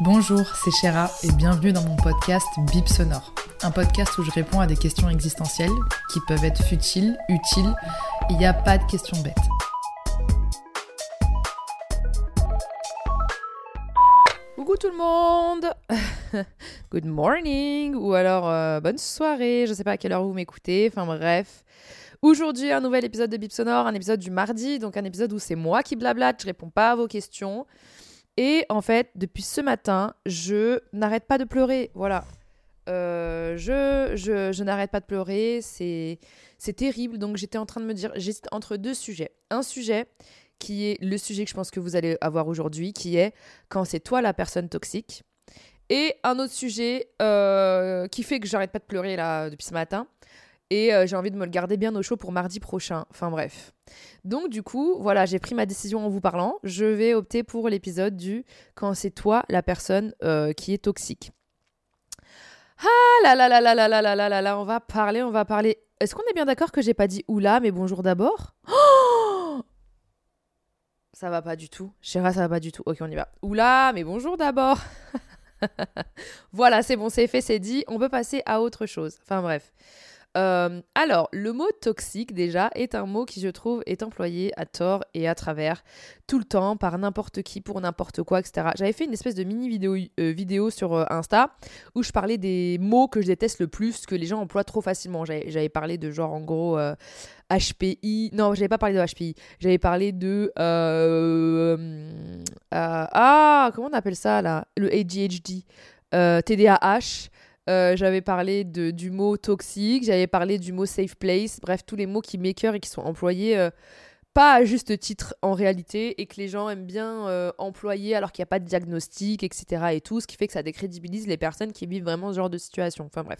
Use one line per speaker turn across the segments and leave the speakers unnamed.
Bonjour, c'est Chéra et bienvenue dans mon podcast Bip Sonore. Un podcast où je réponds à des questions existentielles qui peuvent être futiles, utiles. Il n'y a pas de questions bêtes. Coucou tout le monde Good morning Ou alors euh, bonne soirée, je sais pas à quelle heure vous m'écoutez, enfin bref. Aujourd'hui, un nouvel épisode de Bip Sonore, un épisode du mardi, donc un épisode où c'est moi qui blablate, je réponds pas à vos questions. Et en fait, depuis ce matin, je n'arrête pas de pleurer. Voilà. Euh, je je, je n'arrête pas de pleurer. C'est terrible. Donc j'étais en train de me dire, j'hésite entre deux sujets. Un sujet qui est le sujet que je pense que vous allez avoir aujourd'hui, qui est quand c'est toi la personne toxique. Et un autre sujet euh, qui fait que j'arrête pas de pleurer là depuis ce matin. Et euh, j'ai envie de me le garder bien au chaud pour mardi prochain. Enfin bref. Donc du coup, voilà, j'ai pris ma décision en vous parlant. Je vais opter pour l'épisode du quand c'est toi la personne euh, qui est toxique. Ah là là là là là là là là là là, on va parler, on va parler. Est-ce qu'on est bien d'accord que j'ai pas dit oula, mais bonjour d'abord? Oh Ça va pas du tout. Chéra, ça va pas du tout. Ok, on y va. Oula, mais bonjour d'abord. voilà, c'est bon, c'est fait, c'est dit. On peut passer à autre chose. Enfin bref. Euh, alors, le mot toxique, déjà, est un mot qui, je trouve, est employé à tort et à travers tout le temps par n'importe qui, pour n'importe quoi, etc. J'avais fait une espèce de mini vidéo, euh, vidéo sur euh, Insta où je parlais des mots que je déteste le plus, que les gens emploient trop facilement. J'avais parlé de genre, en gros, HPI. Non, j'avais pas parlé de HPI. J'avais parlé de. ah, comment on appelle ça, là? Le ADHD. TDAH. Euh, j'avais parlé de, du mot toxique, j'avais parlé du mot safe place, bref, tous les mots qui m'écœurent et qui sont employés euh, pas à juste titre en réalité et que les gens aiment bien euh, employer alors qu'il n'y a pas de diagnostic, etc. et tout, ce qui fait que ça décrédibilise les personnes qui vivent vraiment ce genre de situation. Enfin bref.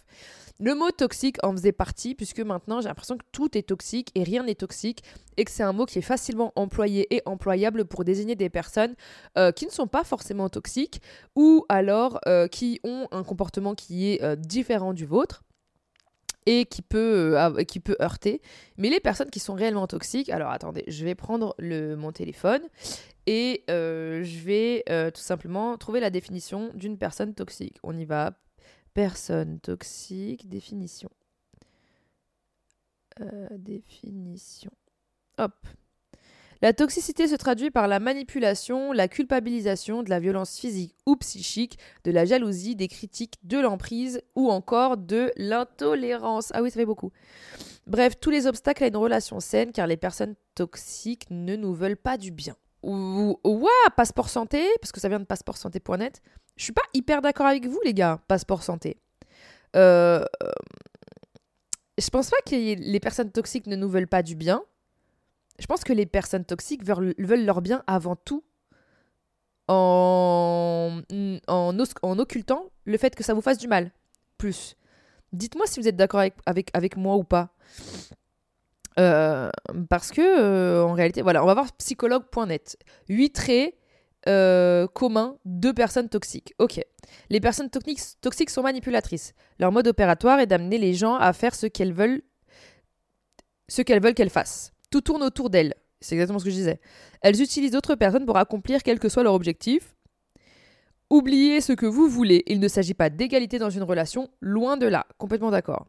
Le mot toxique en faisait partie puisque maintenant j'ai l'impression que tout est toxique et rien n'est toxique et que c'est un mot qui est facilement employé et employable pour désigner des personnes euh, qui ne sont pas forcément toxiques ou alors euh, qui ont un comportement qui est différent du vôtre et qui peut, euh, qui peut heurter. Mais les personnes qui sont réellement toxiques, alors attendez, je vais prendre le, mon téléphone et euh, je vais euh, tout simplement trouver la définition d'une personne toxique. On y va. Personne toxique, définition. Définition. Hop. La toxicité se traduit par la manipulation, la culpabilisation, de la violence physique ou psychique, de la jalousie, des critiques, de l'emprise ou encore de l'intolérance. Ah oui, ça fait beaucoup. Bref, tous les obstacles à une relation saine car les personnes toxiques ne nous veulent pas du bien. Ou, ou- ouah, passeport santé, parce que ça vient de passeportsanté.net. Je suis pas hyper d'accord avec vous, les gars, passeport santé. Euh, euh, je pense pas que les personnes toxiques ne nous veulent pas du bien. Je pense que les personnes toxiques veulent, leur bien avant tout en, occultant le fait que ça vous fasse du mal. Plus. Dites-moi si vous êtes d'accord avec, avec, avec moi ou pas. Euh, parce que, euh, en réalité, voilà, on va voir psychologue.net. 8 traits euh, communs de personnes toxiques. Ok. Les personnes toxiques, toxiques sont manipulatrices. Leur mode opératoire est d'amener les gens à faire ce qu'elles veulent, ce qu'elles veulent qu'elles fassent. Tout tourne autour d'elles. C'est exactement ce que je disais. Elles utilisent d'autres personnes pour accomplir quel que soit leur objectif. Oubliez ce que vous voulez. Il ne s'agit pas d'égalité dans une relation, loin de là. Complètement d'accord.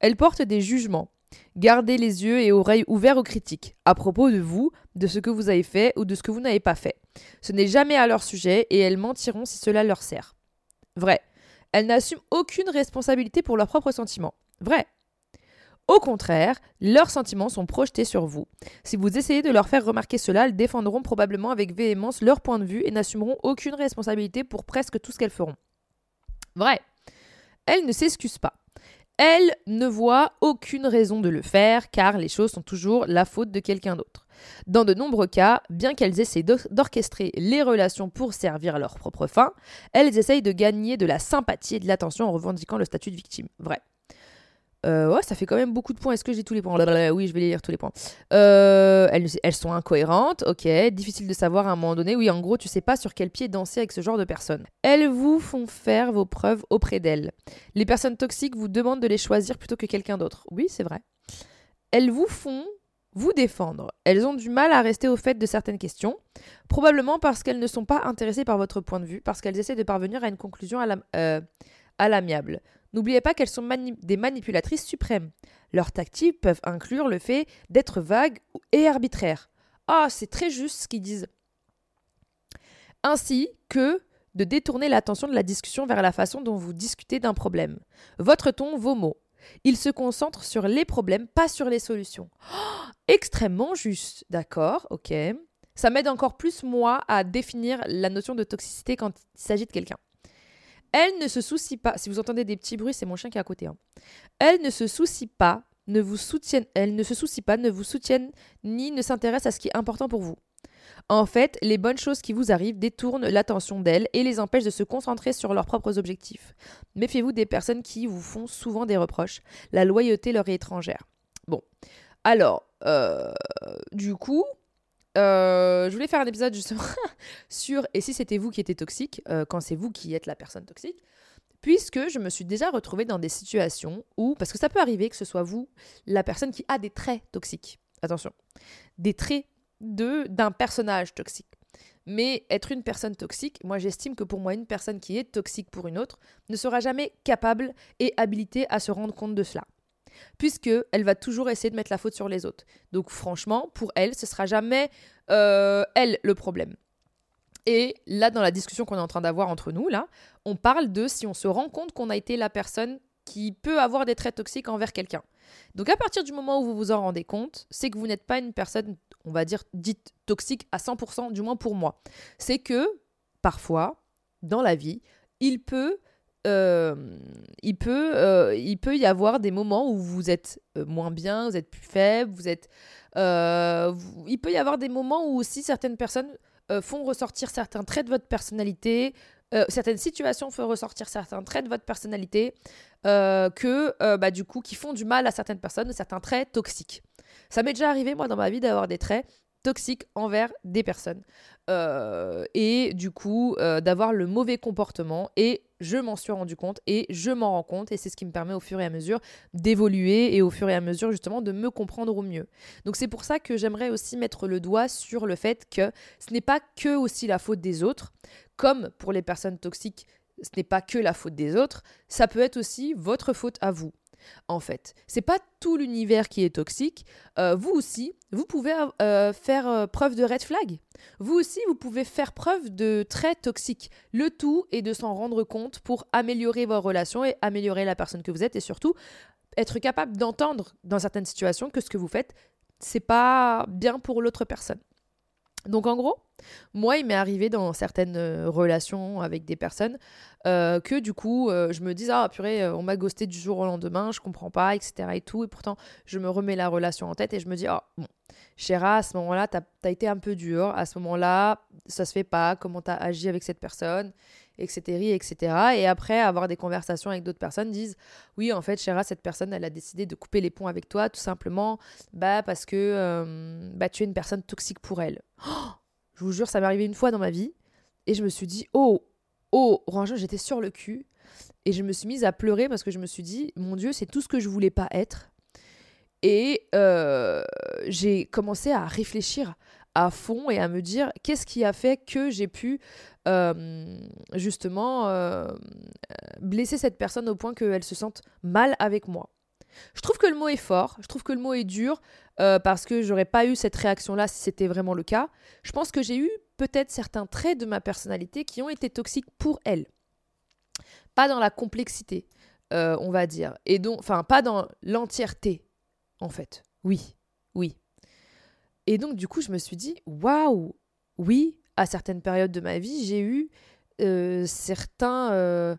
Elles portent des jugements. Gardez les yeux et oreilles ouverts aux critiques, à propos de vous, de ce que vous avez fait ou de ce que vous n'avez pas fait. Ce n'est jamais à leur sujet et elles mentiront si cela leur sert. Vrai. Elles n'assument aucune responsabilité pour leurs propres sentiments. Vrai. Au contraire, leurs sentiments sont projetés sur vous. Si vous essayez de leur faire remarquer cela, elles défendront probablement avec véhémence leur point de vue et n'assumeront aucune responsabilité pour presque tout ce qu'elles feront. Vrai. Elles ne s'excusent pas. Elle ne voit aucune raison de le faire car les choses sont toujours la faute de quelqu'un d'autre. Dans de nombreux cas, bien qu'elles essaient d'orchestrer les relations pour servir leur propre fin, elles essayent de gagner de la sympathie et de l'attention en revendiquant le statut de victime. Vrai. Euh, ça fait quand même beaucoup de points. Est-ce que j'ai tous les points Oui, je vais lire tous les points. Euh, elles, sont incohérentes, ok. Difficile de savoir à un moment donné. Oui, en gros, tu sais pas sur quel pied danser avec ce genre de personnes. Elles vous font faire vos preuves auprès d'elles. Les personnes toxiques vous demandent de les choisir plutôt que quelqu'un d'autre. Oui, c'est vrai. Elles vous font vous défendre. Elles ont du mal à rester au fait de certaines questions, probablement parce qu'elles ne sont pas intéressées par votre point de vue, parce qu'elles essaient de parvenir à une conclusion à l'amiable. N'oubliez pas qu'elles sont des manipulatrices suprêmes. Leurs tactiques peuvent inclure le fait d'être vagues et arbitraires. Ah, c'est très juste ce qu'ils disent. Ainsi que de détourner l'attention de la discussion vers la façon dont vous discutez d'un problème. Votre ton, vos mots. Il se concentre sur les problèmes, pas sur les solutions. Oh, extrêmement juste, d'accord, ok. Ça m'aide encore plus, moi, à définir la notion de toxicité quand il s'agit de quelqu'un. Elle ne se soucie pas, si vous entendez des petits bruits, c'est mon chien qui est à côté. Hein. Elle ne se soucie pas, ne vous soutienne, elle ne se soucie pas, ne vous soutienne, ni ne s'intéresse à ce qui est important pour vous. En fait, les bonnes choses qui vous arrivent détournent l'attention d'elles et les empêchent de se concentrer sur leurs propres objectifs. Méfiez-vous des personnes qui vous font souvent des reproches. La loyauté leur est étrangère. Bon, alors, euh, du coup, euh, je voulais faire un épisode justement sur et si c'était vous qui étiez toxique, euh, quand c'est vous qui êtes la personne toxique, puisque je me suis déjà retrouvée dans des situations où, parce que ça peut arriver que ce soit vous, la personne qui a des traits toxiques. Attention, des traits de d'un personnage toxique. Mais être une personne toxique, moi j'estime que pour moi une personne qui est toxique pour une autre ne sera jamais capable et habilitée à se rendre compte de cela puisque elle va toujours essayer de mettre la faute sur les autres. Donc franchement, pour elle, ce sera jamais euh, elle le problème. Et là, dans la discussion qu'on est en train d'avoir entre nous, là, on parle de si on se rend compte qu'on a été la personne qui peut avoir des traits toxiques envers quelqu'un. Donc à partir du moment où vous vous en rendez compte, c'est que vous n'êtes pas une personne, on va dire, dite toxique à 100%, du moins pour moi. C'est que, parfois, dans la vie, il peut euh, il, peut, euh, il y avoir des moments où vous êtes euh, moins bien, vous êtes plus faible, vous êtes... il peut y avoir des moments où aussi certaines personnes font ressortir certains traits de votre personnalité, certaines situations font ressortir certains traits de votre personnalité, que bah, du coup, qui font du mal à certaines personnes, certains traits toxiques. Ça m'est déjà arrivé, moi, dans ma vie, d'avoir des traits toxiques envers des personnes. et du coup, d'avoir le mauvais comportement. Et je m'en suis rendu compte et je m'en rends compte et c'est ce qui me permet au fur et à mesure d'évoluer et au fur et à mesure justement de me comprendre au mieux. Donc c'est pour ça que j'aimerais aussi mettre le doigt sur le fait que ce n'est pas que aussi la faute des autres, comme pour les personnes toxiques, ce n'est pas que la faute des autres, ça peut être aussi votre faute à vous en fait. C'est pas tout l'univers qui est toxique. Euh, vous aussi, vous pouvez euh, faire euh, preuve de red flag. Vous aussi, vous pouvez faire preuve de traits toxiques. Le tout est de s'en rendre compte pour améliorer vos relations et améliorer la personne que vous êtes et surtout être capable d'entendre dans certaines situations que ce que vous faites, c'est pas bien pour l'autre personne. Donc en gros, moi, il m'est arrivé dans certaines euh, relations avec des personnes euh, que du coup, euh, je me dis ah purée, on m'a ghosté du jour au lendemain, je comprends pas, etc. et tout. Et pourtant, je me remets la relation en tête et je me dis ah bon, Chéra, à ce moment-là, t'as as été un peu dur. À ce moment-là, ça se fait pas. Comment t'as agi avec cette personne etc., etc. Et après, avoir des conversations avec d'autres personnes, disent Oui, en fait, Chéra, cette personne, elle a décidé de couper les ponts avec toi, tout simplement bah, parce que bah, tu es une personne toxique pour elle. Oh je vous jure, ça m'est arrivé une fois dans ma vie. Et je me suis dit Oh, oh, Orange, j'étais sur le cul. Et je me suis mise à pleurer parce que je me suis dit Mon Dieu, c'est tout ce que je voulais pas être. Et euh, j'ai commencé à réfléchir à fond et à me dire qu'est-ce qui a fait que j'ai pu euh, justement euh, blesser cette personne au point qu'elle se sente mal avec moi? Je trouve que le mot est fort, je trouve que le mot est dur euh, parce que j'aurais pas eu cette réaction-là si c'était vraiment le cas. Je pense que j'ai eu peut-être certains traits de ma personnalité qui ont été toxiques pour elle. Pas dans la complexité, on va dire. Et donc, enfin, pas dans l'entièreté, en fait. Oui, oui. Et donc, du coup, je me suis dit, waouh, oui, à certaines périodes de ma vie, j'ai eu euh, certains euh,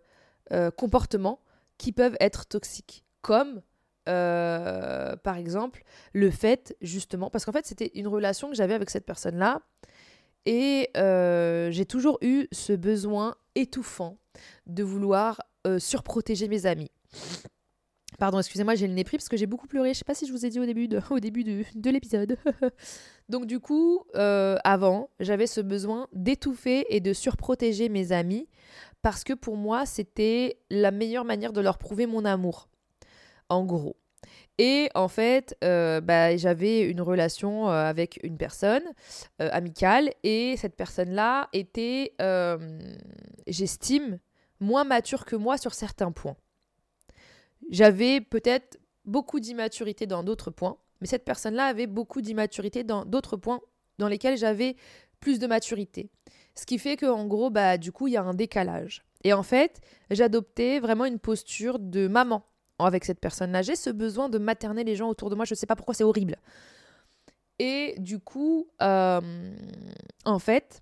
euh, comportements qui peuvent être toxiques. comme euh, par exemple le fait justement, parce qu'en fait c'était une relation que j'avais avec cette personne-là, et euh, j'ai toujours eu ce besoin étouffant de vouloir euh, surprotéger mes amis. Pardon, excusez-moi, j'ai le nez pris parce que j'ai beaucoup pleuré. Je sais pas si je vous ai dit au début de, au début de, l'épisode. Donc du coup, avant, j'avais ce besoin d'étouffer et de surprotéger mes amis parce que pour moi, c'était la meilleure manière de leur prouver mon amour. En gros. Et en fait, euh, bah, j'avais une relation euh, avec une personne amicale et cette personne-là était, j'estime, moins mature que moi sur certains points. J'avais peut-être beaucoup d'immaturité dans d'autres points, mais cette personne-là avait beaucoup d'immaturité dans d'autres points dans lesquels j'avais plus de maturité. Ce qui fait qu'en gros, bah, du coup, il y a un décalage. Et en fait, j'adoptais vraiment une posture de maman avec cette personne-là. J'ai ce besoin de materner les gens autour de moi. Je ne sais pas pourquoi c'est horrible. Et du coup, euh, en fait,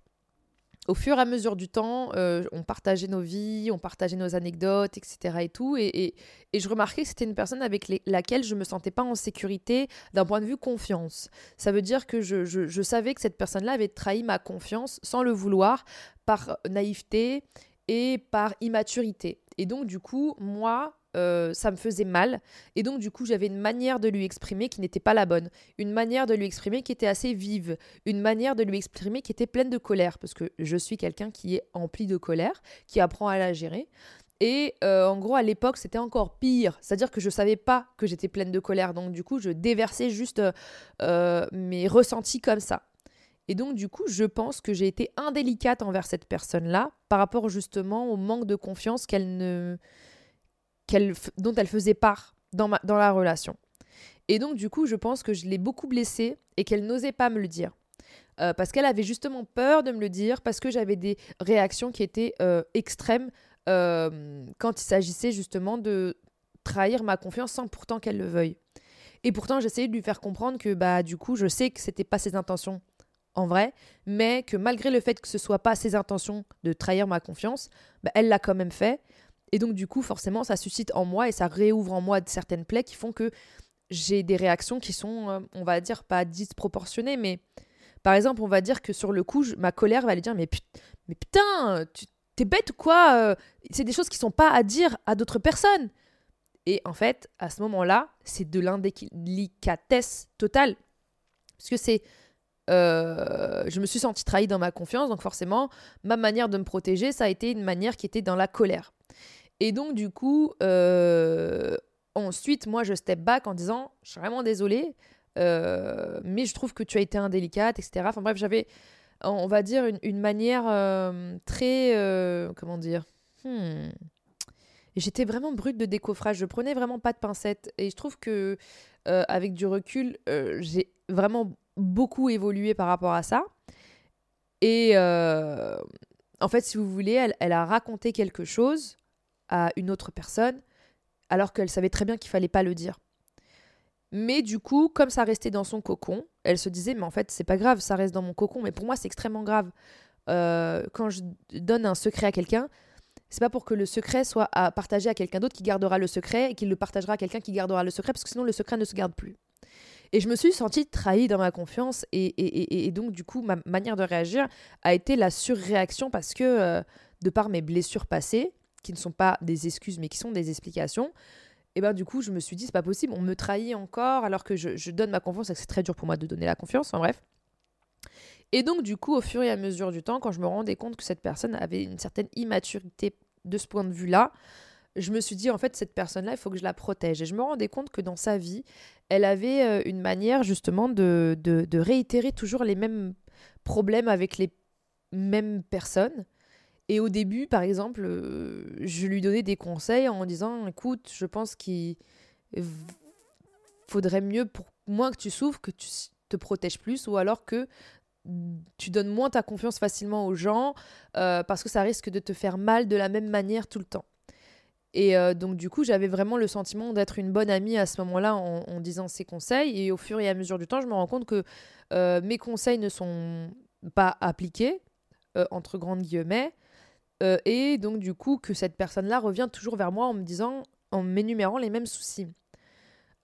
au fur et à mesure du temps, euh, on partageait nos vies, on partageait nos anecdotes, etc. et tout. Et, je remarquais que c'était une personne avec laquelle je ne me sentais pas en sécurité d'un point de vue confiance. Ça veut dire que je, savais que cette personne-là avait trahi ma confiance sans le vouloir, par naïveté et par immaturité. Et donc, du coup, moi, euh, ça me faisait mal. Et donc, du coup, j'avais une manière de lui exprimer qui n'était pas la bonne. Une manière de lui exprimer qui était assez vive. Une manière de lui exprimer qui était pleine de colère. Parce que je suis quelqu'un qui est empli de colère, qui apprend à la gérer. Et euh, en gros, à l'époque, c'était encore pire. C'est-à-dire que je ne savais pas que j'étais pleine de colère. Donc, du coup, je déversais juste euh, mes ressentis comme ça. Et donc, du coup, je pense que j'ai été indélicate envers cette personne-là par rapport justement au manque de confiance qu'elle ne dont elle faisait part dans, dans la relation. Et donc, du coup, je pense que je l'ai beaucoup blessée et qu'elle n'osait pas me le dire. Euh, parce qu'elle avait justement peur de me le dire, parce que j'avais des réactions qui étaient euh, extrêmes euh, quand il s'agissait justement de trahir ma confiance sans pourtant qu'elle le veuille. Et pourtant, j'essayais de lui faire comprendre que, bah, du coup, je sais que c'était pas ses intentions en vrai, mais que malgré le fait que ce soit pas ses intentions de trahir ma confiance, bah, elle l'a quand même fait. Et donc, du coup, forcément, ça suscite en moi et ça réouvre en moi certaines plaies qui font que j'ai des réactions qui sont, euh, on va dire, pas disproportionnées, mais par exemple, on va dire que sur le coup, ma colère va aller dire Mais, mais putain, tu t'es bête ou quoi euh, C'est des choses qui sont pas à dire à d'autres personnes. Et en fait, à ce moment-là, c'est de l'indélicatesse totale. Parce que c'est. Euh, je me suis sentie trahie dans ma confiance, donc forcément, ma manière de me protéger, ça a été une manière qui était dans la colère. Et donc, du coup, euh, ensuite, moi, je step back en disant Je suis vraiment désolée, euh, mais je trouve que tu as été indélicate, etc. Enfin bref, j'avais, on va dire, une, manière très. comment dire hmm. J'étais vraiment brute de décoffrage. Je prenais vraiment pas de pincettes. Et je trouve que, avec du recul, j'ai vraiment beaucoup évolué par rapport à ça. Et en fait, si vous voulez, elle, a raconté quelque chose à une autre personne, alors qu'elle savait très bien qu'il fallait pas le dire. Mais du coup, comme ça restait dans son cocon, elle se disait, mais en fait, c'est pas grave, ça reste dans mon cocon. Mais pour moi, c'est extrêmement grave. Euh, quand je donne un secret à quelqu'un, c'est pas pour que le secret soit à partager à quelqu'un d'autre qui gardera le secret et qui le partagera à quelqu'un qui gardera le secret, parce que sinon le secret ne se garde plus. Et je me suis sentie trahie dans ma confiance, et, donc du coup, ma manière de réagir a été la surréaction parce que, euh, de par mes blessures passées, qui ne sont pas des excuses mais qui sont des explications, et ben du coup je me suis dit c'est pas possible, on me trahit encore alors que je, donne ma confiance et que c'est très dur pour moi de donner la confiance, en bref. Et donc du coup au fur et à mesure du temps, quand je me rendais compte que cette personne avait une certaine immaturité de ce point de vue-là, je me suis dit en fait cette personne-là il faut que je la protège. Et je me rendais compte que dans sa vie, elle avait euh, une manière justement de, réitérer toujours les mêmes problèmes avec les mêmes personnes et au début, par exemple, euh, je lui donnais des conseils en disant écoute, je pense qu'il faudrait mieux pour moins que tu souffres, que tu te protèges plus, ou alors que tu donnes moins ta confiance facilement aux gens, euh, parce que ça risque de te faire mal de la même manière tout le temps. Et euh, donc du coup, j'avais vraiment le sentiment d'être une bonne amie à ce moment-là en, disant ces conseils. Et au fur et à mesure du temps, je me rends compte que mes conseils ne sont pas appliqués, entre grandes guillemets. Euh, et donc du coup que cette personne-là revient toujours vers moi en me disant en m'énumérant les mêmes soucis.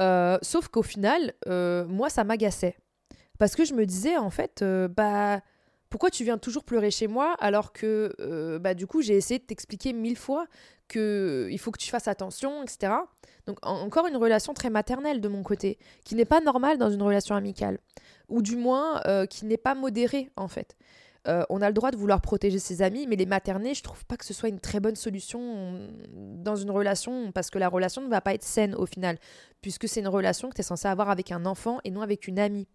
Euh, sauf qu'au final, euh, moi, ça m'agaçait. Parce que je me disais, en fait, euh, bah, pourquoi tu viens toujours pleurer chez moi alors que, bah, du coup, j'ai essayé de t'expliquer mille fois que il faut que tu fasses attention, etc. Donc, encore une relation très maternelle de mon côté, qui n'est pas normale dans une relation amicale. Ou du moins, qui n'est pas modérée, en fait. Euh, on a le droit de vouloir protéger ses amis, mais les materner, je trouve pas que ce soit une très bonne solution dans une relation, parce que la relation ne va pas être saine au final, puisque c'est une relation que tu es censé avoir avec un enfant et non avec une amie.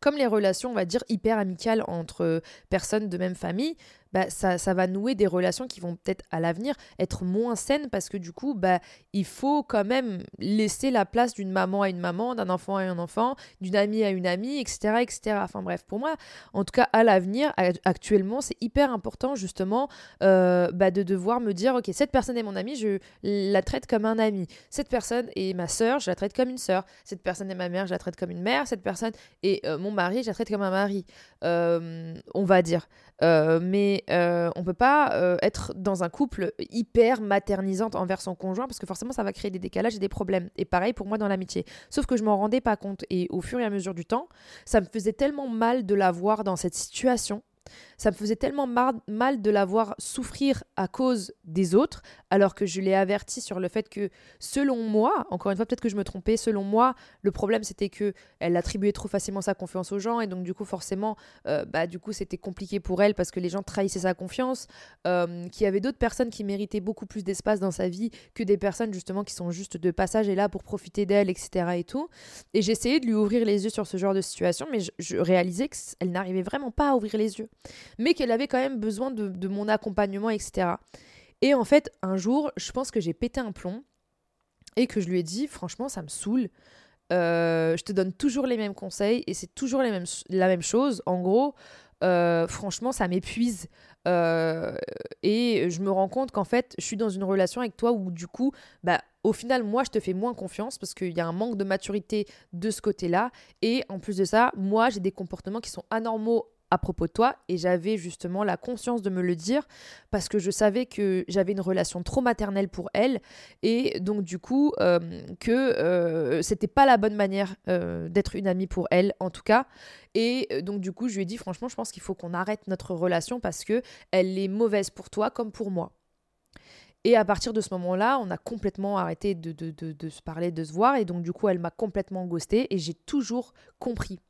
Comme les relations, on va dire, hyper amicales entre personnes de même famille, bah, ça, ça, va nouer des relations qui vont peut-être à l'avenir être moins saines parce que du coup, bah, il faut quand même laisser la place d'une maman à une maman, d'un enfant à un enfant, d'une amie à une amie, etc., etc. Enfin bref, pour moi, en tout cas à l'avenir, actuellement, c'est hyper important justement euh, bah, de devoir me dire, ok, cette personne est mon amie, je la traite comme un ami. Cette personne est ma sœur, je la traite comme une sœur. Cette personne est ma mère, je la traite comme une mère. Cette personne est euh, mon mari, je la traite comme un mari. Euh, on va dire. mais on euh, on peut pas euh, être dans un couple hyper maternisante envers son conjoint parce que forcément ça va créer des décalages et des problèmes. Et pareil pour moi dans l'amitié. Sauf que je m'en rendais pas compte et au fur et à mesure du temps, ça me faisait tellement mal de la voir dans cette situation ça me faisait tellement mal de la voir souffrir à cause des autres, alors que je l'ai averti sur le fait que, selon moi, encore une fois, peut-être que je me trompais, selon moi, le problème c'était que elle attribuait trop facilement sa confiance aux gens, et donc du coup, forcément, euh, bah, du coup, c'était compliqué pour elle parce que les gens trahissaient sa confiance, euh, qu'il y avait d'autres personnes qui méritaient beaucoup plus d'espace dans sa vie que des personnes justement qui sont juste de passage et là pour profiter d'elle, etc. et tout. Et j'essayais de lui ouvrir les yeux sur ce genre de situation, mais je, je réalisais qu'elle n'arrivait vraiment pas à ouvrir les yeux mais qu'elle avait quand même besoin de, mon accompagnement, etc. Et en fait, un jour, je pense que j'ai pété un plomb et que je lui ai dit, franchement, ça me saoule. Euh, je te donne toujours les mêmes conseils et c'est toujours la même chose. En gros, euh, franchement, ça m'épuise. Euh, et je me rends compte qu'en fait, je suis dans une relation avec toi où du coup, bah, au final, moi, je te fais moins confiance parce qu'il y a un manque de maturité de ce côté-là. Et en plus de ça, moi, j'ai des comportements qui sont anormaux à propos de toi et j'avais justement la conscience de me le dire parce que je savais que j'avais une relation trop maternelle pour elle et donc du coup euh, que euh, c'était pas la bonne manière euh, d'être une amie pour elle en tout cas et donc du coup je lui ai dit franchement je pense qu'il faut qu'on arrête notre relation parce que elle est mauvaise pour toi comme pour moi et à partir de ce moment-là, on a complètement arrêté de, de, se parler, de se voir. Et donc, du coup, elle m'a complètement ghosté. Et j'ai toujours compris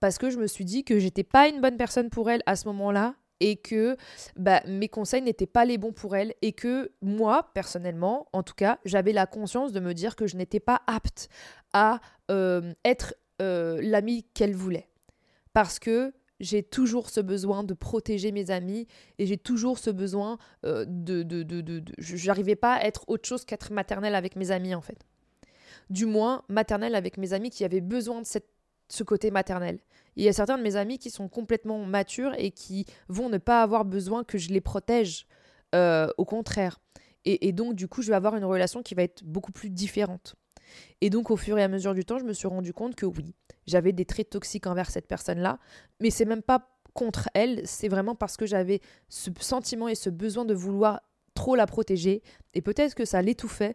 parce que je me suis dit que j'étais pas une bonne personne pour elle à ce moment-là et que bah, mes conseils n'étaient pas les bons pour elle et que moi, personnellement, en tout cas, j'avais la conscience de me dire que je n'étais pas apte à euh, être euh, l'amie qu'elle voulait. Parce que j'ai toujours ce besoin de protéger mes amis et j'ai toujours ce besoin euh, de... de, de, de, J'arrivais pas à être autre chose qu'être maternelle avec mes amis, en fait. Du moins, maternelle avec mes amis qui avaient besoin de cette ce côté maternel. Il y a certains de mes amis qui sont complètement matures et qui vont ne pas avoir besoin que je les protège. Euh, au contraire. Et, donc, du coup, je vais avoir une relation qui va être beaucoup plus différente. Et donc, au fur et à mesure du temps, je me suis rendu compte que oui, j'avais des traits toxiques envers cette personne-là, mais c'est même pas contre elle, c'est vraiment parce que j'avais ce sentiment et ce besoin de vouloir trop la protéger. Et peut-être que ça l'étouffait.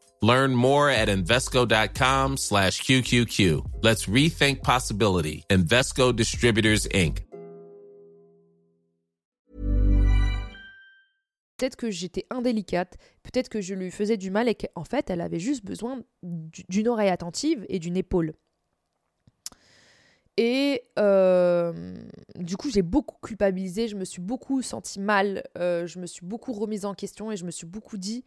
Learn more at Invesco.com slash QQQ. Let's rethink possibility. Invesco Distributors, Inc.
Peut-être que j'étais indélicate, peut-être que je lui faisais du mal et qu'en fait, elle avait juste besoin d'une oreille attentive et d'une épaule. Et euh, du coup, j'ai beaucoup culpabilisé, je me suis beaucoup senti mal, euh, je me suis beaucoup remise en question et je me suis beaucoup dit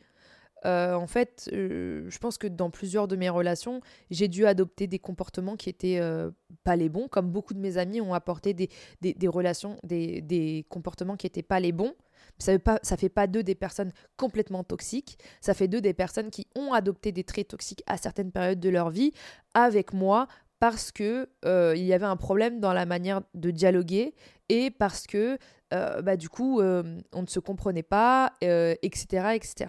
euh, en fait, euh, je pense que dans plusieurs de mes relations, j'ai dû adopter des comportements qui étaient euh, pas les bons, comme beaucoup de mes amis ont apporté des, relations, des, comportements qui étaient pas les bons. Ça ne fait pas d'eux des personnes complètement toxiques. Ça fait d'eux des personnes qui ont adopté des traits toxiques à certaines périodes de leur vie avec moi parce que il y avait un problème dans la manière de dialoguer et parce que bah, du coup on ne se comprenait pas, etc., etc.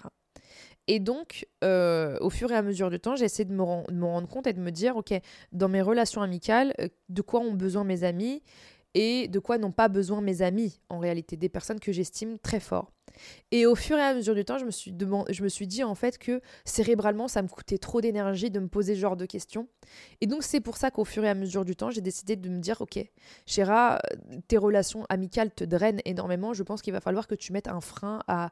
Et donc, au fur et à mesure du temps, j'ai essayé de me, rendre compte et de me dire, ok, dans mes relations amicales, de quoi ont besoin mes amis et de quoi n'ont pas besoin mes amis, en réalité, des personnes que j'estime très fort. Et au fur et à mesure du temps, je me suis, je me suis dit en fait que cérébralement, ça me coûtait trop d'énergie de me poser ce genre de questions. Et donc, c'est pour ça qu'au fur et à mesure du temps, j'ai décidé de me dire Ok, Chéra, tes relations amicales te drainent énormément. Je pense qu'il va falloir que tu mettes un frein à.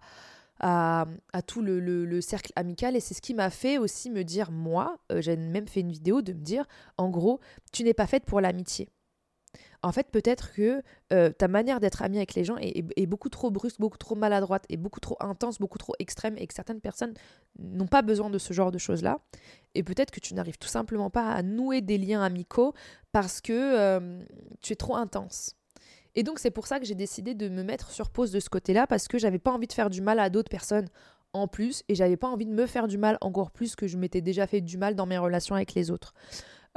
À, tout le, cercle amical et c'est ce qui m'a fait aussi me dire moi euh, j'ai même fait une vidéo de me dire en gros tu n'es pas faite pour l'amitié en fait, peut-être que euh, ta manière d'être ami avec les gens est, beaucoup trop brusque, beaucoup trop maladroite et beaucoup trop intense, beaucoup trop extrême et que certaines personnes n'ont pas besoin de ce genre de choses-là. Et peut-être que tu n'arrives tout simplement pas à nouer des liens amicaux parce que euh, tu es trop intense. Et donc, c'est pour ça que j'ai décidé de me mettre sur pause de ce côté-là parce que j'avais pas envie de faire du mal à d'autres personnes en plus et j'avais pas envie de me faire du mal encore plus que je m'étais déjà fait du mal dans mes relations avec les autres.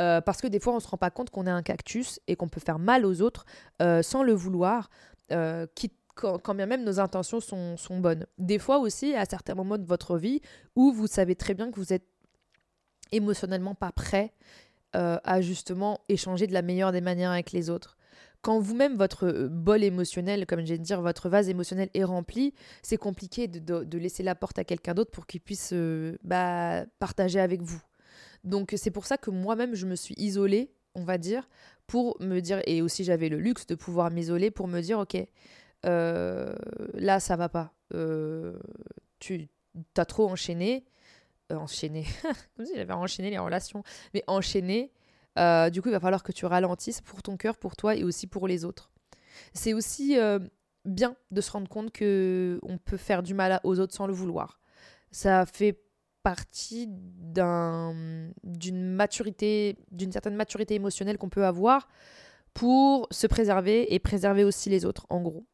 Euh, parce que des fois, on se rend pas compte qu'on est un cactus et qu'on peut faire mal aux autres euh, sans le vouloir, euh, quand, bien même nos intentions sont, sont, bonnes. Des fois aussi, à certains moments de votre vie, où vous savez très bien que vous êtes émotionnellement pas prêt à justement échanger de la meilleure des manières avec les autres. Quand vous-même, votre bol émotionnel, comme de dire, votre vase émotionnel est rempli, c'est compliqué de, laisser la porte à quelqu'un d'autre pour qu'il puisse bah, partager avec vous. Donc c'est pour ça que moi-même, je me suis isolée, on va dire, pour me dire, et aussi j'avais le luxe de pouvoir m'isoler pour me dire, ok, euh, là, ça va pas. Euh, tu as trop enchaîné. Euh, enchaîné. Comme si j'avais enchaîné les relations. Mais enchaîné. Du coup, il va falloir que tu ralentisses pour ton cœur, pour toi et aussi pour les autres. C'est aussi bien de se rendre compte que on peut faire du mal aux autres sans le vouloir. Ça fait partie d'une maturité, d'une certaine maturité émotionnelle qu'on peut avoir pour se préserver et préserver aussi les autres, en gros.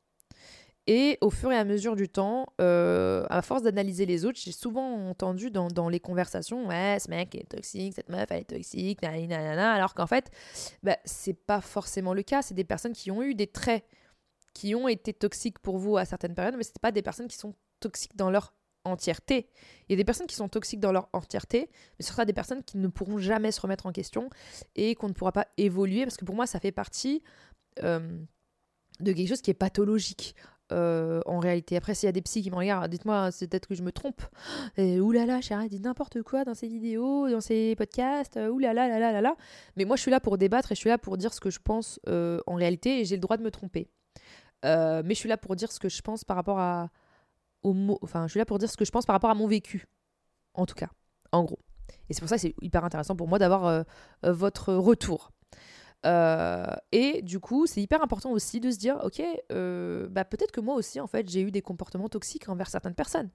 Et au fur et à mesure du temps, euh, à force d'analyser les autres, j'ai souvent entendu dans, les conversations Ouais, ce mec est toxique, cette meuf elle est toxique, nanana, alors qu'en fait, bah, c'est pas forcément le cas. C'est des personnes qui ont eu des traits qui ont été toxiques pour vous à certaines périodes, mais ce pas des personnes qui sont toxiques dans leur entièreté. Il y a des personnes qui sont toxiques dans leur entièreté, mais ce sera des personnes qui ne pourront jamais se remettre en question et qu'on ne pourra pas évoluer, parce que pour moi, ça fait partie euh, de quelque chose qui est pathologique. Euh, en réalité. Après, s'il y a des psys qui me regardent, dites-moi, c'est peut-être que je me trompe. Et, oulala, Chérie dit n'importe quoi dans ses vidéos, dans ses podcasts, euh, oulala, là là là là. Mais moi, je suis là pour débattre et je suis là pour dire ce que je pense en réalité et j'ai le droit de me tromper. mais je suis là pour dire ce que je pense par rapport à, Enfin, je suis là pour dire ce que je pense par rapport à mon vécu, en tout cas, en gros. Et c'est pour ça que c'est hyper intéressant pour moi d'avoir euh, euh, votre retour. Euh, et du coup, c'est hyper important aussi de se dire, ok, bah peut-être que moi aussi, en fait, j'ai eu des comportements toxiques envers certaines personnes.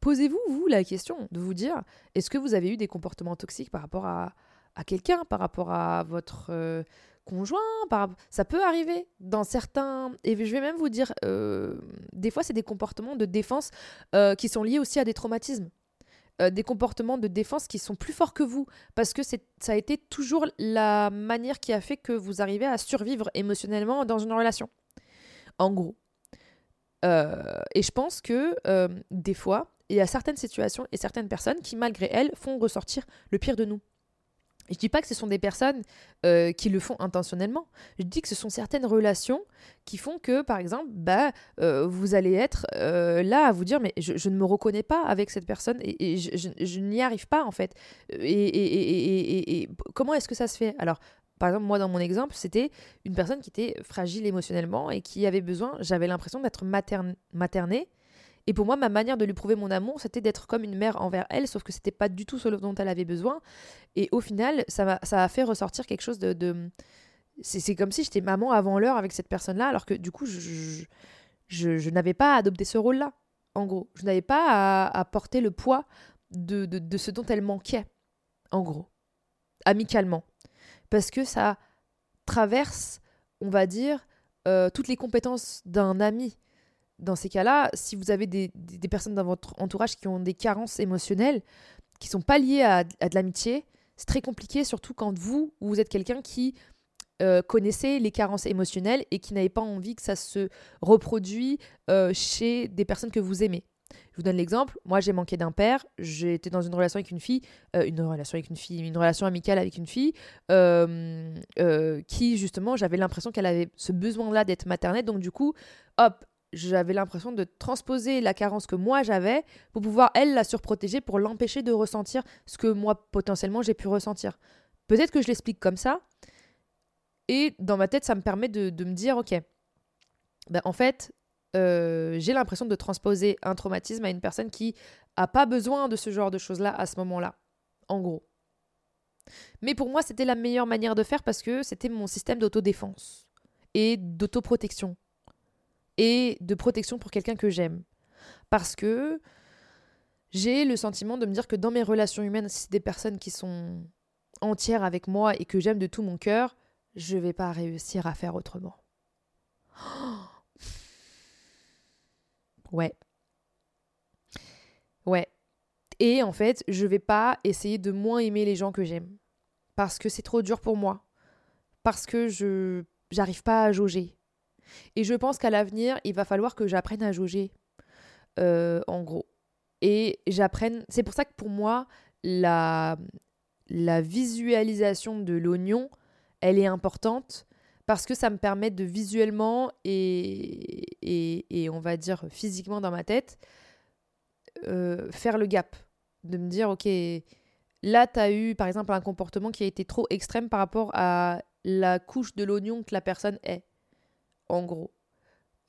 Posez-vous, vous, la question de vous dire, est-ce que vous avez eu des comportements toxiques par rapport à, quelqu'un, par rapport à votre conjoint, par... ça peut arriver dans certains... Et je vais même vous dire, euh, des fois c'est des comportements de défense euh, qui sont liés aussi à des traumatismes. Euh, des comportements de défense qui sont plus forts que vous, parce que ça a été toujours la manière qui a fait que vous arrivez à survivre émotionnellement dans une relation. En gros. et je pense que des fois, il y a certaines situations et certaines personnes qui, malgré elles, font ressortir le pire de nous. Je dis pas que ce sont des personnes euh, qui le font intentionnellement. Je dis que ce sont certaines relations qui font que, par exemple, bah, euh, vous allez être euh, là à vous dire mais je, ne me reconnais pas avec cette personne et, je, n'y arrive pas en fait. Et comment est-ce que ça se fait? Alors, par exemple, moi dans mon exemple, c'était une personne qui était fragile émotionnellement et qui avait besoin, j'avais l'impression d'être maternée et pour moi, ma manière de lui prouver mon amour, c'était d'être comme une mère envers elle, sauf que c'était pas du tout ce dont elle avait besoin. Et au final, ça a, fait ressortir quelque chose de. C'est comme si j'étais maman avant l'heure avec cette personne-là, alors que du coup, je, n'avais pas à adopter ce rôle-là, en gros. Je n'avais pas à, porter le poids de, de, de ce dont elle manquait, en gros, amicalement. Parce que ça traverse, on va dire, euh, toutes les compétences d'un ami. Dans ces cas-là, si vous avez des, personnes dans votre entourage qui ont des carences émotionnelles, qui sont pas liées à, de l'amitié, c'est très compliqué, surtout quand vous, vous êtes quelqu'un qui euh, connaissez les carences émotionnelles et qui n'avez pas envie que ça se reproduise euh, chez des personnes que vous aimez. Je vous donne l'exemple. Moi, j'ai manqué d'un père. J'étais dans une relation avec une fille, euh, une relation avec une fille, une relation amicale avec une fille, qui justement, j'avais l'impression qu'elle avait ce besoin-là d'être maternelle. Donc du coup, hop, j'avais l'impression de transposer la carence que moi j'avais pour pouvoir elle la surprotéger, pour l'empêcher de ressentir ce que moi potentiellement j'ai pu ressentir. Peut-être que je l'explique comme ça, et dans ma tête, ça me permet de, me dire, ok, ben, en fait, euh, j'ai l'impression de transposer un traumatisme à une personne qui a pas besoin de ce genre de choses-là à ce moment-là, en gros. Mais pour moi, c'était la meilleure manière de faire parce que c'était mon système d'autodéfense et d'autoprotection et de protection pour quelqu'un que j'aime. Parce que j'ai le sentiment de me dire que dans mes relations humaines, si c'est des personnes qui sont entières avec moi et que j'aime de tout mon cœur, je vais pas réussir à faire autrement. Ouais. Ouais. Et en fait, je vais pas essayer de moins aimer les gens que j'aime. Parce que c'est trop dur pour moi. Parce que je j'arrive pas à jauger. Et je pense qu'à l'avenir, il va falloir que j'apprenne à jauger. Euh, en gros. Et j'apprenne. C'est pour ça que pour moi, la, la visualisation de l'oignon, elle est importante parce que ça me permet de visuellement et, et, on va dire physiquement dans ma tête euh, faire le gap. De me dire, ok, là, tu as eu par exemple un comportement qui a été trop extrême par rapport à la couche de l'oignon que la personne est. En gros.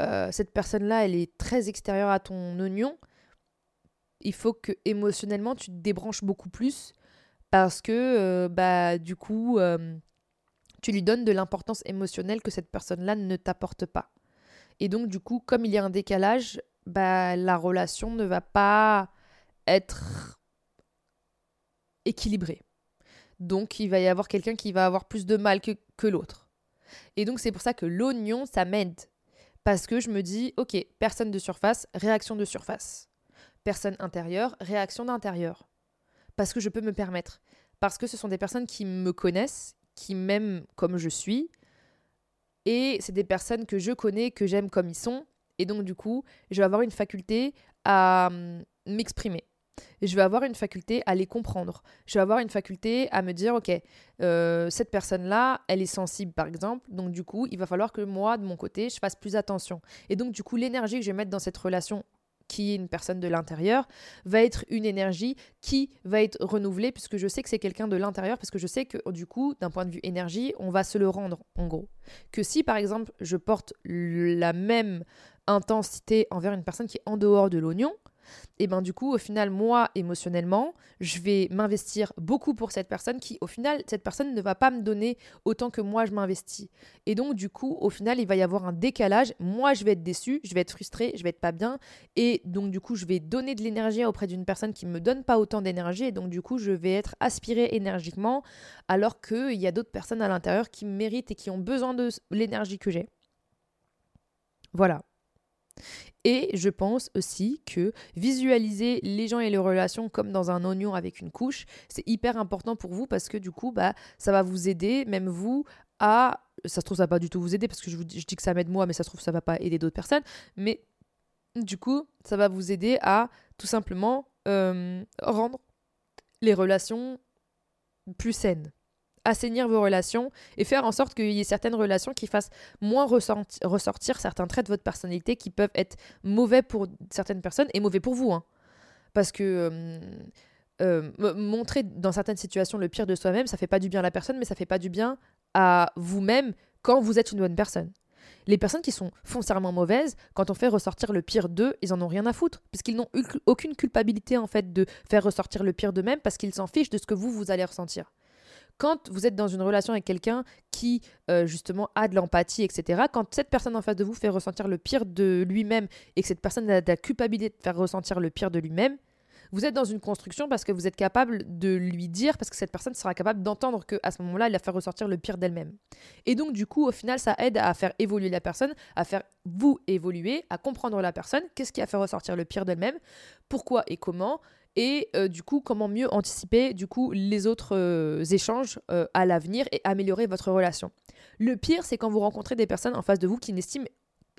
Euh, cette personne-là, elle est très extérieure à ton oignon. Il faut que émotionnellement, tu te débranches beaucoup plus parce que, euh, bah, du coup tu lui donnes de l'importance émotionnelle que cette personne-là ne t'apporte pas. Et donc, du coup, comme il y a un décalage, bah, la relation ne va pas être équilibrée. Donc, il va y avoir quelqu'un qui va avoir plus de mal que l'autre. Et donc, c'est pour ça que l'oignon, ça m'aide. Parce que je me dis, ok, personne de surface, réaction de surface. Personne intérieure, réaction d'intérieur. Parce que je peux me permettre. Parce que ce sont des personnes qui me connaissent, qui m'aiment comme je suis. Et c'est des personnes que je connais, que j'aime comme ils sont. Et donc, du coup, je vais avoir une faculté à hum, Je vais avoir une faculté à les comprendre. Je vais avoir une faculté à me dire, ok, euh, cette personne-là, elle est sensible, par exemple. Donc, du coup, il va falloir que moi, de mon côté, je fasse plus attention. Et donc, du coup, l'énergie que je vais mettre dans cette relation qui est une personne de l'intérieur, va être une énergie qui va être renouvelée puisque je sais que c'est quelqu'un de l'intérieur, parce que je sais que du coup, d'un point de vue énergie, on va se le rendre en gros. Que si par exemple je porte la même intensité envers une personne qui est en dehors de l'oignon, et ben du coup au final moi émotionnellement je vais m'investir beaucoup pour cette personne qui au final cette personne ne va pas me donner autant que moi je m'investis. Et donc du coup au final il va y avoir un décalage. Moi je vais être déçue je vais être frustrée je vais être pas bien. Et donc du coup je vais donner de l'énergie auprès d'une personne qui me donne pas autant d'énergie. Et donc du coup je vais être aspirée énergiquement alors qu'il y a d'autres personnes à l'intérieur qui méritent et qui ont besoin de l'énergie que j'ai. Voilà et je pense aussi que visualiser les gens et les relations comme dans un oignon avec une couche, c'est hyper important pour vous parce que du coup, bah, ça va vous aider, même vous, à... Ça se trouve, ça va pas du tout vous aider parce que je, dis que ça m'aide moi, mais ça se trouve, ça va pas aider d'autres personnes. Mais du coup, ça va vous aider à tout simplement euh, rendre les relations plus saines assainir vos relations et faire en sorte qu'il y ait certaines relations qui fassent moins ressortir certains traits de votre personnalité qui peuvent être mauvais pour certaines personnes et mauvais pour vous. Hein. Parce que euh, euh, montrer dans certaines situations le pire de soi-même, ça fait pas du bien à la personne, mais ça fait pas du bien à vous-même quand vous êtes une bonne personne. Les personnes qui sont foncièrement mauvaises, quand on fait ressortir le pire d'eux, ils en ont rien à foutre, puisqu'ils n'ont aucune culpabilité en fait de faire ressortir le pire d'eux-mêmes, parce qu'ils s'en fichent de ce que vous, vous allez ressentir. Quand vous êtes dans une relation avec quelqu'un qui, euh, justement, a de l'empathie, etc., quand cette personne en face de vous fait ressentir le pire de lui-même et que cette personne a de la culpabilité de faire ressentir le pire de lui-même, Vous êtes dans une construction parce que vous êtes capable de lui dire, parce que cette personne sera capable d'entendre qu'à ce moment-là, elle a fait ressortir le pire d'elle-même. Et donc, du coup, au final, ça aide à faire évoluer la personne, à faire vous évoluer, à comprendre la personne, qu'est-ce qui a fait ressortir le pire d'elle-même, pourquoi et comment, et euh, du coup comment mieux anticiper du coup les autres euh, échanges euh, à l'avenir et améliorer votre relation. Le pire c'est quand vous rencontrez des personnes en face de vous qui n'estiment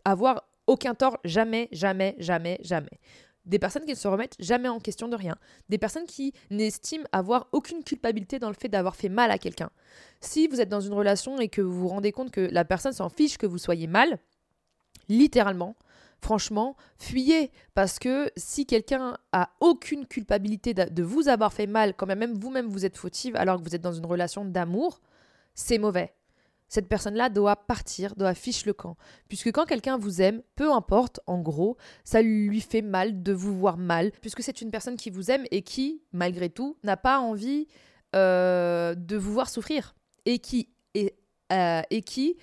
avoir aucun tort jamais jamais jamais jamais. Des personnes qui ne se remettent jamais en question de rien. Des personnes qui n'estiment avoir aucune culpabilité dans le fait d'avoir fait mal à quelqu'un. Si vous êtes dans une relation et que vous vous rendez compte que la personne s'en fiche que vous soyez mal, littéralement, franchement, fuyez. Parce que si quelqu'un a aucune culpabilité de vous avoir fait mal, quand même vous-même vous êtes fautive alors que vous êtes dans une relation d'amour, c'est mauvais. Cette personne-là doit partir, doit fiche le camp. Puisque quand quelqu'un vous aime, peu importe, en gros, ça lui fait mal de vous voir mal, puisque c'est une personne qui vous aime et qui, malgré tout, n'a pas envie euh, de vous voir souffrir. Et qui, euh, et qui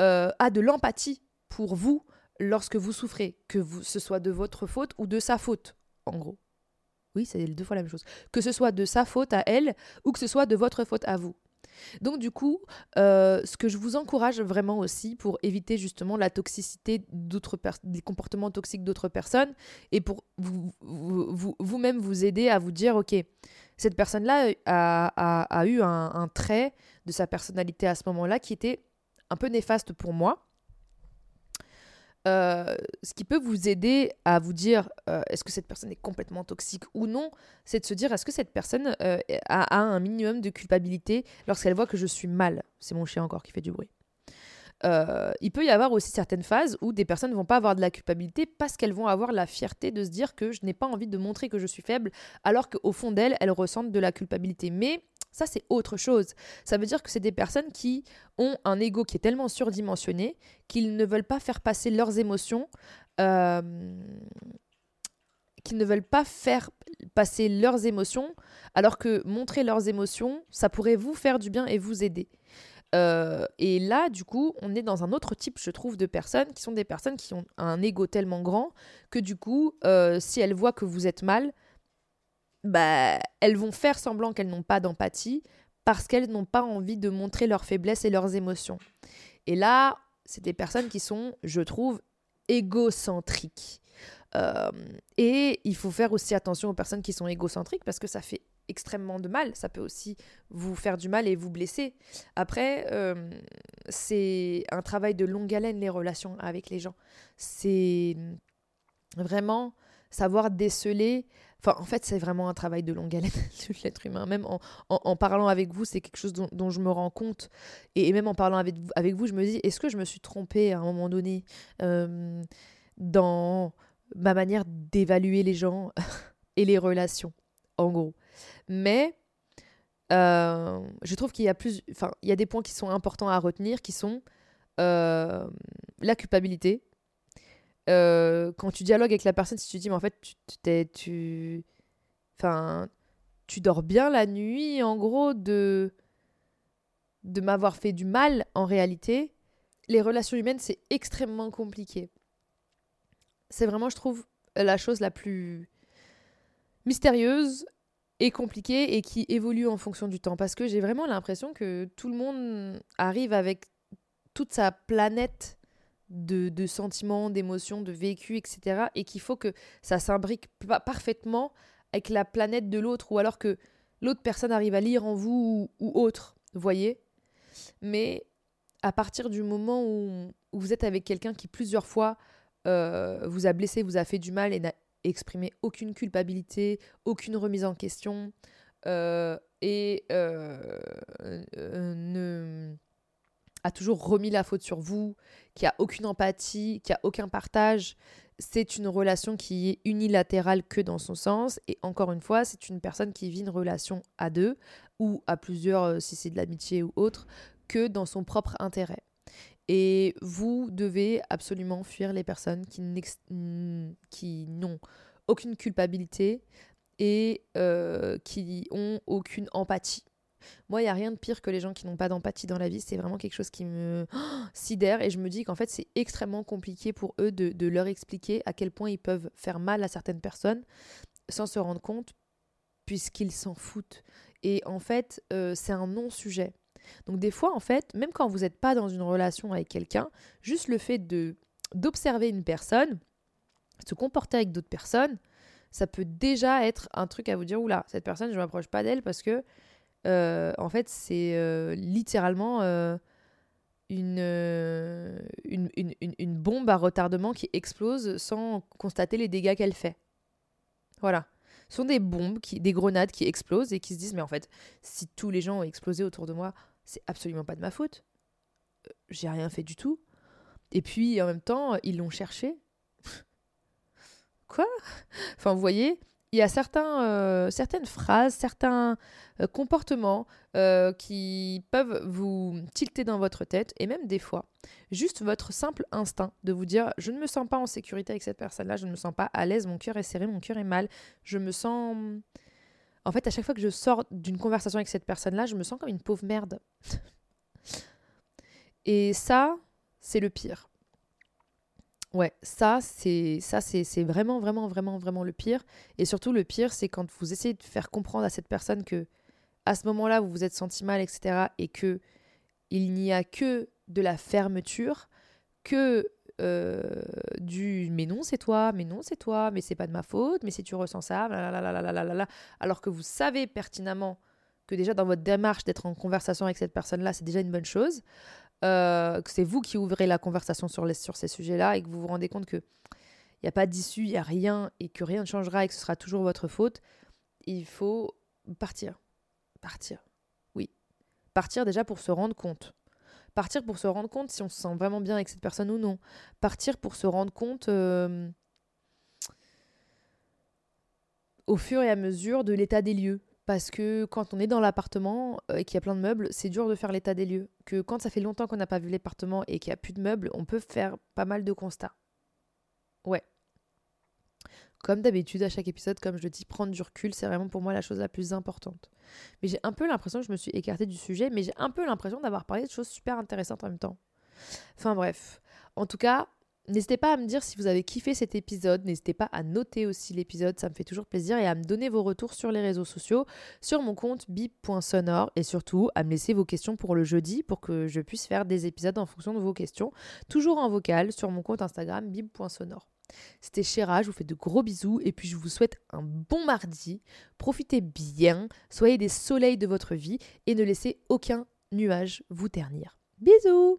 euh, a de l'empathie pour vous, lorsque vous souffrez, que vous, ce soit de votre faute ou de sa faute, en gros. Oui, c'est deux fois la même chose. Que ce soit de sa faute à elle ou que ce soit de votre faute à vous. Donc du coup, euh, ce que je vous encourage vraiment aussi pour éviter justement la toxicité d'autres des comportements toxiques d'autres personnes et pour vous, vous-même vous, aider à vous dire, ok, cette personne-là a, a, eu un, un trait de sa personnalité à ce moment-là qui était un peu néfaste pour moi euh, ce qui peut vous aider à vous dire euh, est-ce que cette personne est complètement toxique ou non, c'est de se dire est-ce que cette personne euh, a, un minimum de culpabilité lorsqu'elle voit que je suis mal? C'est mon chien encore qui fait du bruit. il peut y avoir aussi certaines phases où des personnes ne vont pas avoir de la culpabilité parce qu'elles vont avoir la fierté de se dire que je n'ai pas envie de montrer que je suis faible, alors qu'au fond d'elles, elles ressentent de la culpabilité. Mais ça, c'est autre chose. Ça veut dire que c'est des personnes qui ont un ego qui est tellement surdimensionné qu'ils ne veulent pas faire passer leurs émotions, euh, qu'ils ne veulent pas faire passer leurs émotions, alors que montrer leurs émotions, ça pourrait vous faire du bien et vous aider. Euh, et là, du coup, on est dans un autre type, je trouve, de personnes qui sont des personnes qui ont un ego tellement grand que du coup, euh, si elles voient que vous êtes mal, bah, elles vont faire semblant qu'elles n'ont pas d'empathie parce qu'elles n'ont pas envie de montrer leurs faiblesses et leurs émotions. Et là, c'est des personnes qui sont, je trouve, égocentriques. Euh, et il faut faire aussi attention aux personnes qui sont égocentriques parce que ça fait extrêmement de mal. Ça peut aussi vous faire du mal et vous blesser. Après, euh, c'est un travail de longue haleine, les relations avec les gens. C'est vraiment savoir déceler Enfin, en fait, c'est vraiment un travail de longue haleine de l'être humain. Même en, parlant avec vous, c'est quelque chose dont, je me rends compte. Et, même en parlant avec, vous, je me dis, est-ce que je me suis trompée à un moment donné euh, dans ma manière d'évaluer les gens et les relations, en gros? Mais euh, je trouve qu'il y a plus, il y a des points qui sont importants à retenir, qui sont euh, la culpabilité, euh, quand tu dialogues avec la personne, si tu dis, mais en fait, tu, tu, tu, enfin, tu dors bien la nuit, en gros, de, de m'avoir fait du mal, en réalité, les relations humaines, c'est extrêmement compliqué. C'est vraiment, je trouve, la chose la plus mystérieuse et compliquée et qui évolue en fonction du temps. Parce que j'ai vraiment l'impression que tout le monde arrive avec toute sa planète de, sentiments, d'émotions, de vécu, etc. Et qu'il faut que ça s'imbrique parfaitement avec la planète de l'autre, ou alors que l'autre personne arrive à lire en vous ou, autre, voyez? Mais à partir du moment où, vous êtes avec quelqu'un qui plusieurs fois euh, vous a blessé, vous a fait du mal et n'a exprimé aucune culpabilité, aucune remise en question, euh, et euh, ne a toujours remis la faute sur vous, qui a aucune empathie, qui a aucun partage, c'est une relation qui est unilatérale que dans son sens. Et encore une fois, c'est une personne qui vit une relation à deux ou à plusieurs, euh, si c'est de l'amitié ou autre, que dans son propre intérêt. Et vous devez absolument fuir les personnes qui, n'ont aucune culpabilité et euh, qui ont aucune empathie. Moi, il n'y a rien de pire que les gens qui n'ont pas d'empathie dans la vie. C'est vraiment quelque chose qui me sidère et je me dis qu'en fait, c'est extrêmement compliqué pour eux de, leur expliquer à quel point ils peuvent faire mal à certaines personnes sans se rendre compte, puisqu'ils s'en foutent. Et en fait, euh, c'est un non-sujet. Donc des fois, en fait, même quand vous n'êtes pas dans une relation avec quelqu'un, juste le fait de d'observer une personne, se comporter avec d'autres personnes, ça peut déjà être un truc à vous dire, oula, cette personne, je ne m'approche pas d'elle parce que, euh, en fait, c'est euh, littéralement euh, une, une, une, bombe à retardement qui explose sans constater les dégâts qu'elle fait. Voilà. Ce sont des bombes, des grenades qui explosent et qui se disent, mais en fait, si tous les gens ont explosé autour de moi, c'est absolument pas de ma faute. J'ai rien fait du tout. Et puis, en même temps, ils l'ont cherché. Quoi? Enfin, vous voyez, il y a euh, certaines phrases, certains euh, comportements euh, qui peuvent vous tilter dans votre tête, et même des fois, juste votre simple instinct de vous dire je ne me sens pas en sécurité avec cette personne-là, je ne me sens pas à l'aise, mon cœur est serré, mon cœur est mal, je me sens. En fait, à chaque fois que je sors d'une conversation avec cette personne-là, je me sens comme une pauvre merde. et ça, c'est le pire. Ouais, ça c'est ça c'est vraiment vraiment vraiment vraiment le pire. Et surtout le pire c'est quand vous essayez de faire comprendre à cette personne que à ce moment-là vous vous êtes senti mal etc et que il n'y a que de la fermeture que euh, du mais non c'est toi mais non c'est toi mais c'est pas de ma faute mais si tu ressens ça alors que vous savez pertinemment que déjà dans votre démarche d'être en conversation avec cette personne là c'est déjà une bonne chose euh, que c'est vous qui ouvrez la conversation sur, ces sujets-là et que vous vous rendez compte qu'il n'y a pas d'issue, il n'y a rien et que rien ne changera et que ce sera toujours votre faute, il faut partir. Partir. Oui. Partir déjà pour se rendre compte. Partir pour se rendre compte si on se sent vraiment bien avec cette personne ou non. Partir pour se rendre compte euh, au fur et à mesure de l'état des lieux. Parce que quand on est dans l'appartement euh, et qu'il y a plein de meubles, c'est dur de faire l'état des lieux. Que quand ça fait longtemps qu'on n'a pas vu l'appartement et qu'il n'y a plus de meubles, on peut faire pas mal de constats. Ouais. Comme d'habitude, à chaque épisode, comme je le dis, prendre du recul, c'est vraiment pour moi la chose la plus importante. Mais j'ai un peu l'impression que je me suis écartée du sujet, mais j'ai un peu l'impression d'avoir parlé de choses super intéressantes en même temps. Enfin bref. En tout cas, N'hésitez pas à me dire si vous avez kiffé cet épisode, n'hésitez pas à noter aussi l'épisode, ça me fait toujours plaisir, et à me donner vos retours sur les réseaux sociaux, sur mon compte bip.sonore, et surtout à me laisser vos questions pour le jeudi pour que je puisse faire des épisodes en fonction de vos questions, toujours en vocal sur mon compte Instagram bip.sonore. C'était Chéra, je vous fais de gros bisous et puis je vous souhaite un bon mardi. Profitez bien, soyez des soleils de votre vie et ne laissez aucun nuage vous ternir. Bisous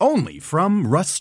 only from Rust